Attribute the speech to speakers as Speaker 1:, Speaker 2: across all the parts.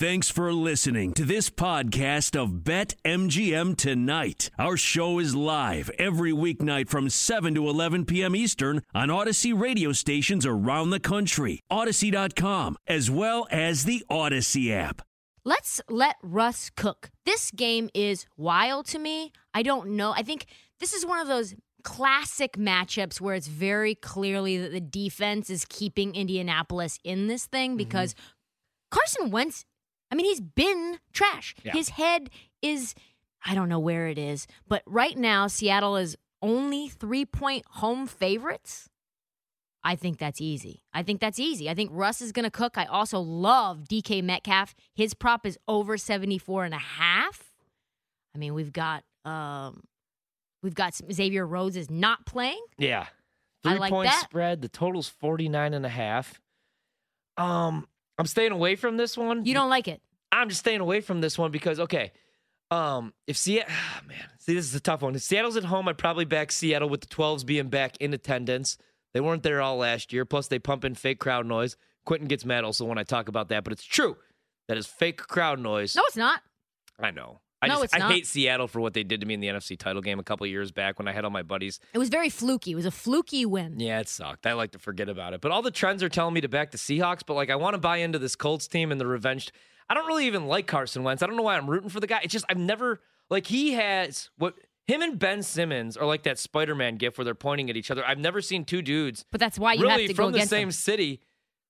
Speaker 1: Thanks for listening to this podcast of Bet MGM Tonight. Our show is live every weeknight from 7 to 11 p.m. Eastern on Audacy radio stations around the country, Audacy.com, as well as the Audacy app.
Speaker 2: Let's let Russ cook. This game is wild to me. I don't know. I think this is one of those classic matchups where it's very clearly that the defense is keeping Indianapolis in this thing mm-hmm. because Carson Wentz, I mean, he's been trash.
Speaker 3: Yeah.
Speaker 2: His head is, I don't know where it is, but right now, Seattle is only three point home favorites. I think that's easy. I think that's easy. I think Russ is going to cook. I also love DK Metcalf. His prop is over 74 and a half. I mean, we've got um we've got Xavier Rhodes is not playing.
Speaker 3: Yeah.
Speaker 2: I like
Speaker 3: point
Speaker 2: that.
Speaker 3: spread. The total's 49 and a half. Um, I'm staying away from this one.
Speaker 2: You don't like it.
Speaker 3: I'm just staying away from this one because okay, um, if Seattle, man, see this is a tough one. If Seattle's at home, I'd probably back Seattle with the 12s being back in attendance. They weren't there all last year. Plus, they pump in fake crowd noise. Quentin gets mad also when I talk about that, but it's true. That is fake crowd noise.
Speaker 2: No, it's not.
Speaker 3: I know. I
Speaker 2: No,
Speaker 3: just I hate Seattle for what they did to me in the NFC title game a couple years back when I had all my buddies.
Speaker 2: It was very fluky. It was a fluky win.
Speaker 3: Yeah, it sucked. I like to forget about it. But all the trends are telling me to back the Seahawks, but like I want to buy into this Colts team and the revenge. I don't really even like Carson Wentz. I don't know why I'm rooting for the guy. It's just I've never like he has what him and Ben Simmons are like that Spider-Man gif where they're pointing at each other. I've never seen two dudes
Speaker 2: But that's why you
Speaker 3: really
Speaker 2: have to go
Speaker 3: from the same
Speaker 2: them.
Speaker 3: city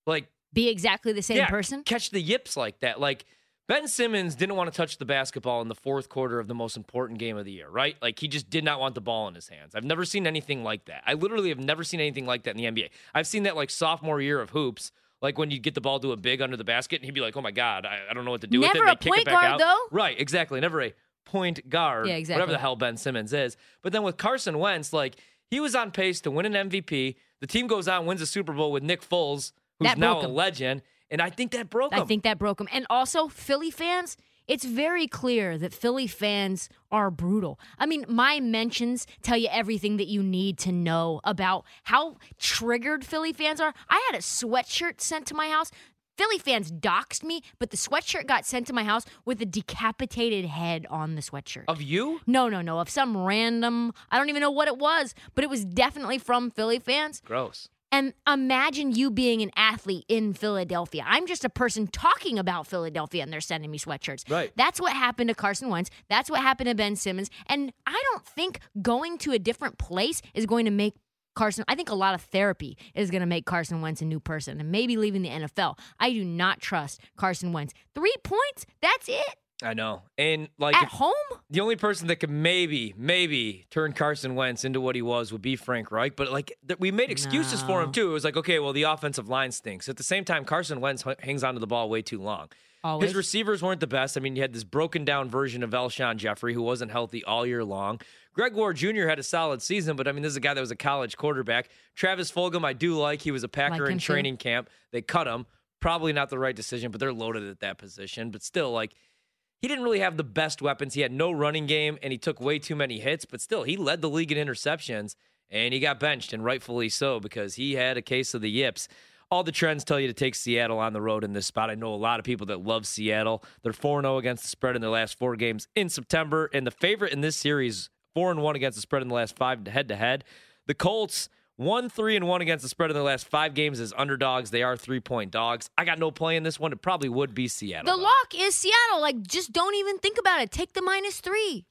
Speaker 3: like
Speaker 2: Be exactly the same
Speaker 3: yeah,
Speaker 2: person.
Speaker 3: catch the yips like that. Like Ben Simmons didn't want to touch the basketball in the fourth quarter of the most important game of the year, right? Like he just did not want the ball in his hands. I've never seen anything like that. I literally have never seen anything like that in the NBA. I've seen that like sophomore year of hoops, like when you get the ball to a big under the basket, and he'd be like, "Oh my god, I, I don't know what to do with it."
Speaker 2: Never
Speaker 3: it."
Speaker 2: a point
Speaker 3: it back
Speaker 2: guard,
Speaker 3: out.
Speaker 2: though.
Speaker 3: Right? Exactly. Never a point guard.
Speaker 2: Yeah, exactly.
Speaker 3: Whatever the hell Ben Simmons is. But then with Carson Wentz, like he was on pace to win an MVP. The team goes out and wins a Super Bowl with Nick Foles, who's
Speaker 2: That
Speaker 3: now a
Speaker 2: him.
Speaker 3: And I think that broke him.
Speaker 2: I think that broke him. And also, Philly fans, it's very clear that Philly fans are brutal. I mean, my mentions tell you everything that you need to know about how triggered Philly fans are. I had a sweatshirt sent to my house. Philly fans doxed me, but the sweatshirt got sent to my house with a decapitated head on the sweatshirt.
Speaker 3: of you.
Speaker 2: No, no, no. Of some random, I don't even know what it was, but it was definitely from Philly fans.
Speaker 3: Gross.
Speaker 2: And imagine you being an athlete in Philadelphia. I'm just a person talking about Philadelphia and they're sending me sweatshirts.
Speaker 3: Right.
Speaker 2: That's what happened to Carson Wentz. That's what happened to Ben Simmons. And I don't think going to a different place is going to make Carson, I think a lot of therapy is going to make Carson Wentz a new person and maybe leaving the NFL. I do not trust Carson Wentz. Three points, that's it.
Speaker 3: I know. And like
Speaker 2: At
Speaker 3: if-
Speaker 2: home?
Speaker 3: the only person that could maybe, maybe turn Carson Wentz into what he was would be Frank Reich. But like th- we made excuses for him too. It was like, okay, well the offensive line stinks. At the same time, Carson Wentz h- hangs onto the ball way too long.
Speaker 2: Always.
Speaker 3: His receivers weren't the best. I mean, you had this broken down version of Alshon Jeffery who wasn't healthy all year long. Greg Ward Jr. had a solid season, but I mean, this is a guy that was a college quarterback. Travis Fulgham, I do like. He was a Packer
Speaker 2: Like
Speaker 3: in
Speaker 2: him too.
Speaker 3: training camp. They cut him. Probably not the right decision, but they're loaded at that position. But still, like, he didn't really have the best weapons. He had no running game and he took way too many hits, but still, he led the league in interceptions and he got benched, and rightfully so because he had a case of the yips. All the trends tell you to take Seattle on the road in this spot. I know a lot of people that love Seattle. They're 4 0 against the spread in their last four games in September, and the favorite in this series, 4 1 against the spread in the last five head to head. The Colts, 1 3 and 1 against the spread in their last five games as underdogs. They are three point dogs. I got no play in this one. It probably would be Seattle.
Speaker 2: The
Speaker 3: though.
Speaker 2: lock is Seattle. Like, just don't even think about it. Take the minus three.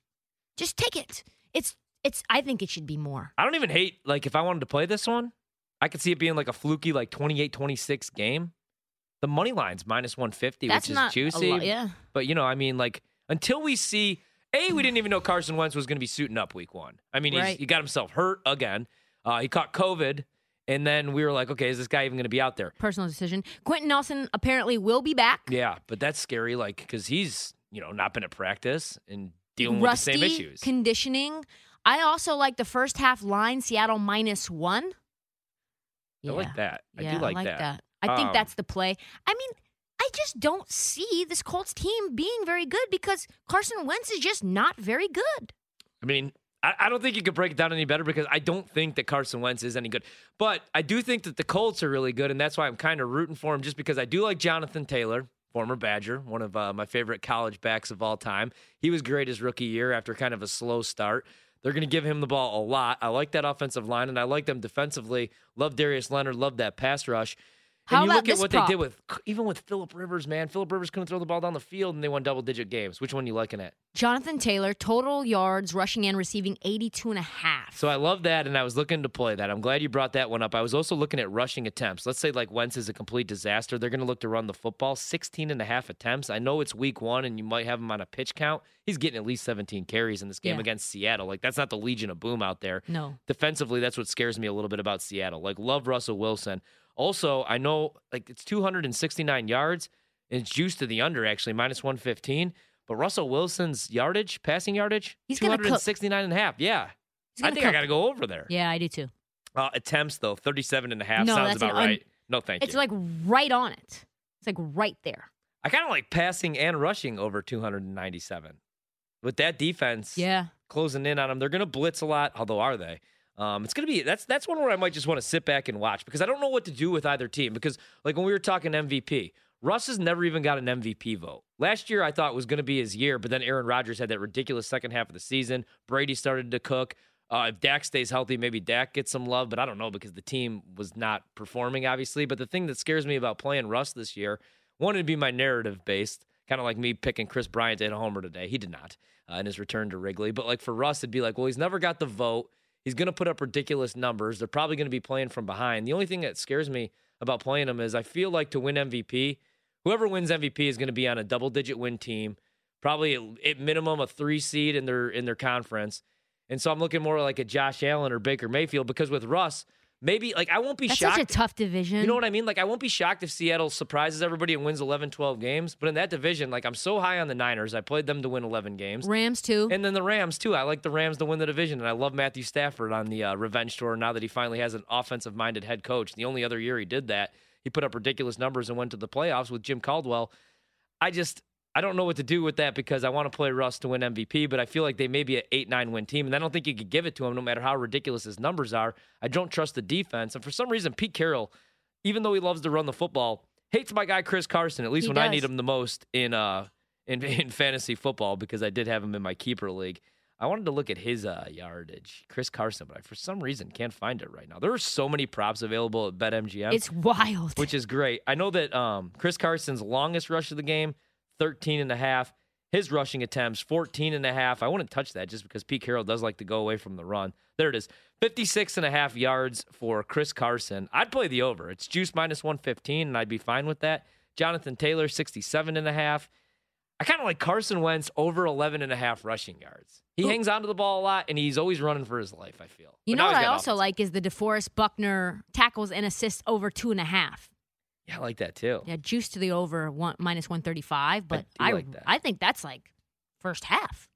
Speaker 2: Just take it. It's it's. I think it should be more.
Speaker 3: I don't even hate like if I wanted to play this one, I could see it being like a fluky like 28-26 game. The money line's minus 150,
Speaker 2: That's
Speaker 3: which is juicy.
Speaker 2: lot, yeah.
Speaker 3: But you know, I mean like until we see A, we didn't even know Carson Wentz was going to be suiting up week 1. I mean, he's,
Speaker 2: Right.
Speaker 3: he got himself hurt again. Uh, he caught COVID and then we were like, okay, is this guy even going to be out there?
Speaker 2: Personal decision. Quenton Nelson apparently will be back.
Speaker 3: Yeah, but that's scary like cuz he's, you know, not been at practice and dealing
Speaker 2: Rusty
Speaker 3: with the same issues.
Speaker 2: conditioning. I also like the first half line. Seattle minus one.
Speaker 3: I like that. I
Speaker 2: yeah,
Speaker 3: do like,
Speaker 2: I like
Speaker 3: that.
Speaker 2: that. I think
Speaker 3: Um,
Speaker 2: that's the play. I mean, I just don't see this Colts team being very good because Carson Wentz is just not very good.
Speaker 3: I mean, I, I don't think you could break it down any better because I don't think that Carson Wentz is any good. But I do think that the Colts are really good, and that's why I'm kind of rooting for him just because I do like Jonathan Taylor. former Badger, one of uh, my favorite college backs of all time. He was great his rookie year after kind of a slow start. They're going to give him the ball a lot. I like that offensive line, and I like them defensively. Love Darius Leonard. Love that pass rush.
Speaker 2: How
Speaker 3: and you
Speaker 2: about
Speaker 3: look at what
Speaker 2: prop?
Speaker 3: they did with even with Philip Rivers, man. Philip Rivers couldn't throw the ball down the field, and they won double digit games. Which one you liking at?
Speaker 2: Jonathan Taylor, total yards, rushing and receiving 82 and a half.
Speaker 3: So I love that, and I was looking to play that. I'm glad you brought that one up. I was also looking at rushing attempts. Let's say like Wentz is a complete disaster. They're going to look to run the football 16 and a half attempts. I know it's week one, and you might have him on a pitch count. He's getting at least 17 carries in this game
Speaker 2: Yeah.
Speaker 3: against Seattle. Like that's not the Legion of Boom out there.
Speaker 2: no.
Speaker 3: Defensively, that's what scares me a little bit about Seattle. Like love Russell Wilson. Also, I know like it's 269 yards, and it's juiced to the under actually minus 115. But Russell Wilson's yardage, passing yardage,
Speaker 2: He's gonna cook.
Speaker 3: 269 and a half. Yeah. I think I got to go over there.
Speaker 2: Yeah, I do too.
Speaker 3: Uh, attempts though, 37 and a half
Speaker 2: No,
Speaker 3: sounds about
Speaker 2: un-
Speaker 3: right. no, thank
Speaker 2: It's
Speaker 3: you.
Speaker 2: It's like right on it. It's like right there.
Speaker 3: I kind of like passing and rushing over 297. With that defense
Speaker 2: Yeah.
Speaker 3: closing in on them, they're going to blitz a lot. Although are they? Um, it's to be that's that's one where I might just want to sit back and watch because I don't know what to do with either team. Because like when we were talking MVP, Russ has never even got an MVP vote. Last year I thought was to be his year, but then Aaron Rodgers had that ridiculous second half of the season. Brady started to cook. Uh, if Dak stays healthy, maybe Dak gets some love, but I don't know because the team was not performing, obviously. But the thing that scares me about playing Russ this year, one, it'd be my narrative based, kind of like me picking Kris Bryant to hit a homer today. He did not uh, in his return to Wrigley. But like for Russ, it'd be like, well, he's never got the vote. He's going to put up ridiculous numbers. They're probably going to be playing from behind. The only thing that scares me about playing him is I feel like to win MVP, whoever wins MVP is going to be on a double digit win team, probably at, minimum a three seed in their in their conference. And so I'm looking more like a Josh Allen or Baker Mayfield because with Russ, maybe like I won't be shocked.
Speaker 2: That's
Speaker 3: shocked.
Speaker 2: such a tough division.
Speaker 3: You know what I mean? Like, I won't be shocked if Seattle surprises everybody and wins 11, 12 games. But in that division, like, I'm so high on the Niners. I played them to win 11 games.
Speaker 2: Rams too.
Speaker 3: And then the Rams, too. I like the Rams to win the division. And I love Matthew Stafford on the uh, revenge tour now that he finally has an offensive minded head coach. The only other year he did that, he put up ridiculous numbers and went to the playoffs with Jim Caldwell. I just. I don't know what to do with that because I want to play Russ to win MVP, but I feel like they may be an 8 9 win team. And I don't think you could give it to him no matter how ridiculous his numbers are. I don't trust the defense. And for some reason, Pete Carroll, even though he loves to run the football, hates my guy Chris Carson, at least
Speaker 2: He
Speaker 3: when I need him the most in uh in, in fantasy football because I did have him in my keeper league. I wanted to look at his uh, yardage, Chris Carson, but I for some reason can't find it right now. There are so many props available at BetMGM
Speaker 2: it's wild.
Speaker 3: which is great. I know that um, Chris Carson's longest rush of the game, 13 and a half. His rushing attempts, 14 and a half. I wouldn't touch that just because Pete Carroll does like to go away from the run. There it is. 56 and a half yards for Chris Carson. I'd play the over. It's juice minus 115, and I'd be fine with that. Jonathan Taylor, 67 and a half. I kind of like Carson Wentz over 11 and a half rushing yards. He
Speaker 2: Who-
Speaker 3: hangs onto the ball a lot, and he's always running for his life, I feel.
Speaker 2: you
Speaker 3: But
Speaker 2: know what I also
Speaker 3: offense.
Speaker 2: like is the DeForest Buckner tackles and assists over two and a half.
Speaker 3: Yeah, I like that too.
Speaker 2: Yeah, juice to the over one minus one thirty five, but
Speaker 3: do
Speaker 2: I
Speaker 3: like.
Speaker 2: I think that's like first half.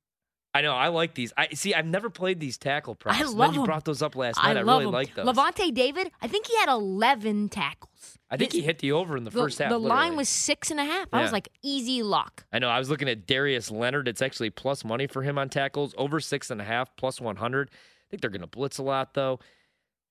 Speaker 3: I know. I like these. I see. I've never played these tackle props. and
Speaker 2: love
Speaker 3: then you
Speaker 2: 'em.
Speaker 3: brought those up last night. I,
Speaker 2: love
Speaker 3: really like those.
Speaker 2: Lavonte David, I think he had eleven tackles.
Speaker 3: I think
Speaker 2: His-
Speaker 3: he hit the over in the
Speaker 2: the,
Speaker 3: first half.
Speaker 2: the line was six and a half. I was like easy lock.
Speaker 3: I know. I was looking at Darius Leonard. It's actually plus money for him on tackles, over six and a half, plus one hundred. I think they're going to blitz a lot though.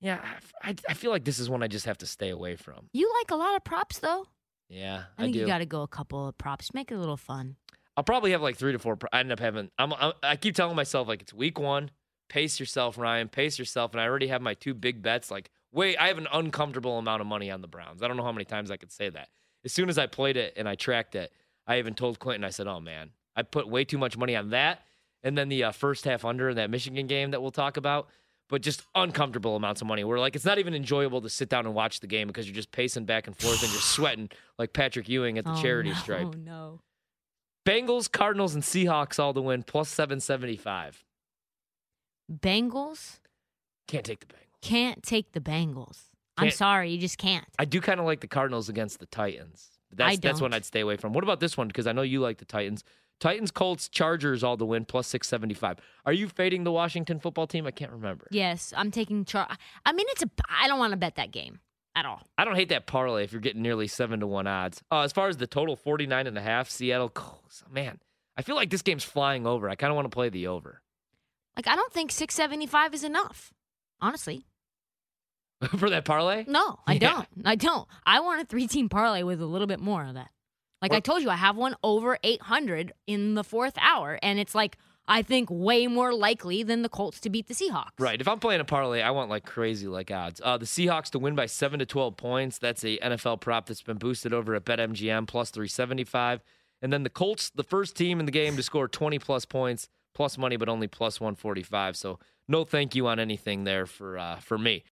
Speaker 3: Yeah, I, I feel like this is one I just have to stay away from.
Speaker 2: You like a lot of props though.
Speaker 3: Yeah,
Speaker 2: I
Speaker 3: I,
Speaker 2: think
Speaker 3: do.
Speaker 2: you got to go a couple of props. Make it a little fun.
Speaker 3: I'll probably have like three to four. pro- I end up having. I'm, I'm. I keep telling myself like it's week one. Pace yourself, Ryan. Pace yourself. And I already have my two big bets. Like, wait, I have an uncomfortable amount of money on the Browns. I don't know how many times I could say that. As soon as I played it and I tracked it, I even told Quentin. I said, "Oh man, I put way too much money on that." And then the uh, first half under in that Michigan game that we'll talk about. But just uncomfortable amounts of money. Where like it's not even enjoyable to sit down and watch the game because you're just pacing back and forth and you're sweating like Patrick Ewing at the
Speaker 2: oh,
Speaker 3: charity
Speaker 2: no,
Speaker 3: stripe.
Speaker 2: Oh no.
Speaker 3: Bengals, Cardinals, and Seahawks all to win plus 775.
Speaker 2: Bengals
Speaker 3: Can't take the Bengals.
Speaker 2: can't take the Bengals. I'm sorry, you just can't.
Speaker 3: I do kind of like the Cardinals against the Titans. That's
Speaker 2: I
Speaker 3: that's one. I'd stay away from. What about this one? Because I know you like the Titans. Titans, Colts, Chargers all to win plus 675. Are you fading the Washington football team? I can't remember.
Speaker 2: Yes, I'm taking char. I mean, it's a. I don't want to bet that game at all.
Speaker 3: I don't hate that parlay if you're getting nearly 7 to 1 odds. Uh, as far as the total 49 and a half, Seattle, Colts, man, I feel like this game's flying over. I kind of want to play the over.
Speaker 2: Like, I don't think 675 is enough. Honestly,
Speaker 3: For that parlay?
Speaker 2: no, I
Speaker 3: Yeah.
Speaker 2: don't. I don't. I want a three team parlay with a little bit more of that. Like
Speaker 3: Or-
Speaker 2: I told you, I have one over 800 in the fourth hour, and it's like I think way more likely than the Colts to beat the Seahawks.
Speaker 3: Right. If I'm playing a parlay, I want like crazy like odds. Uh, the Seahawks to win by seven to twelve points. That's a NFL prop that's been boosted over at BetMGM plus three seventy five. And then the Colts, the first team in the game to score twenty plus points, plus money, but only plus one forty five. So no thank you on anything there for uh, for me.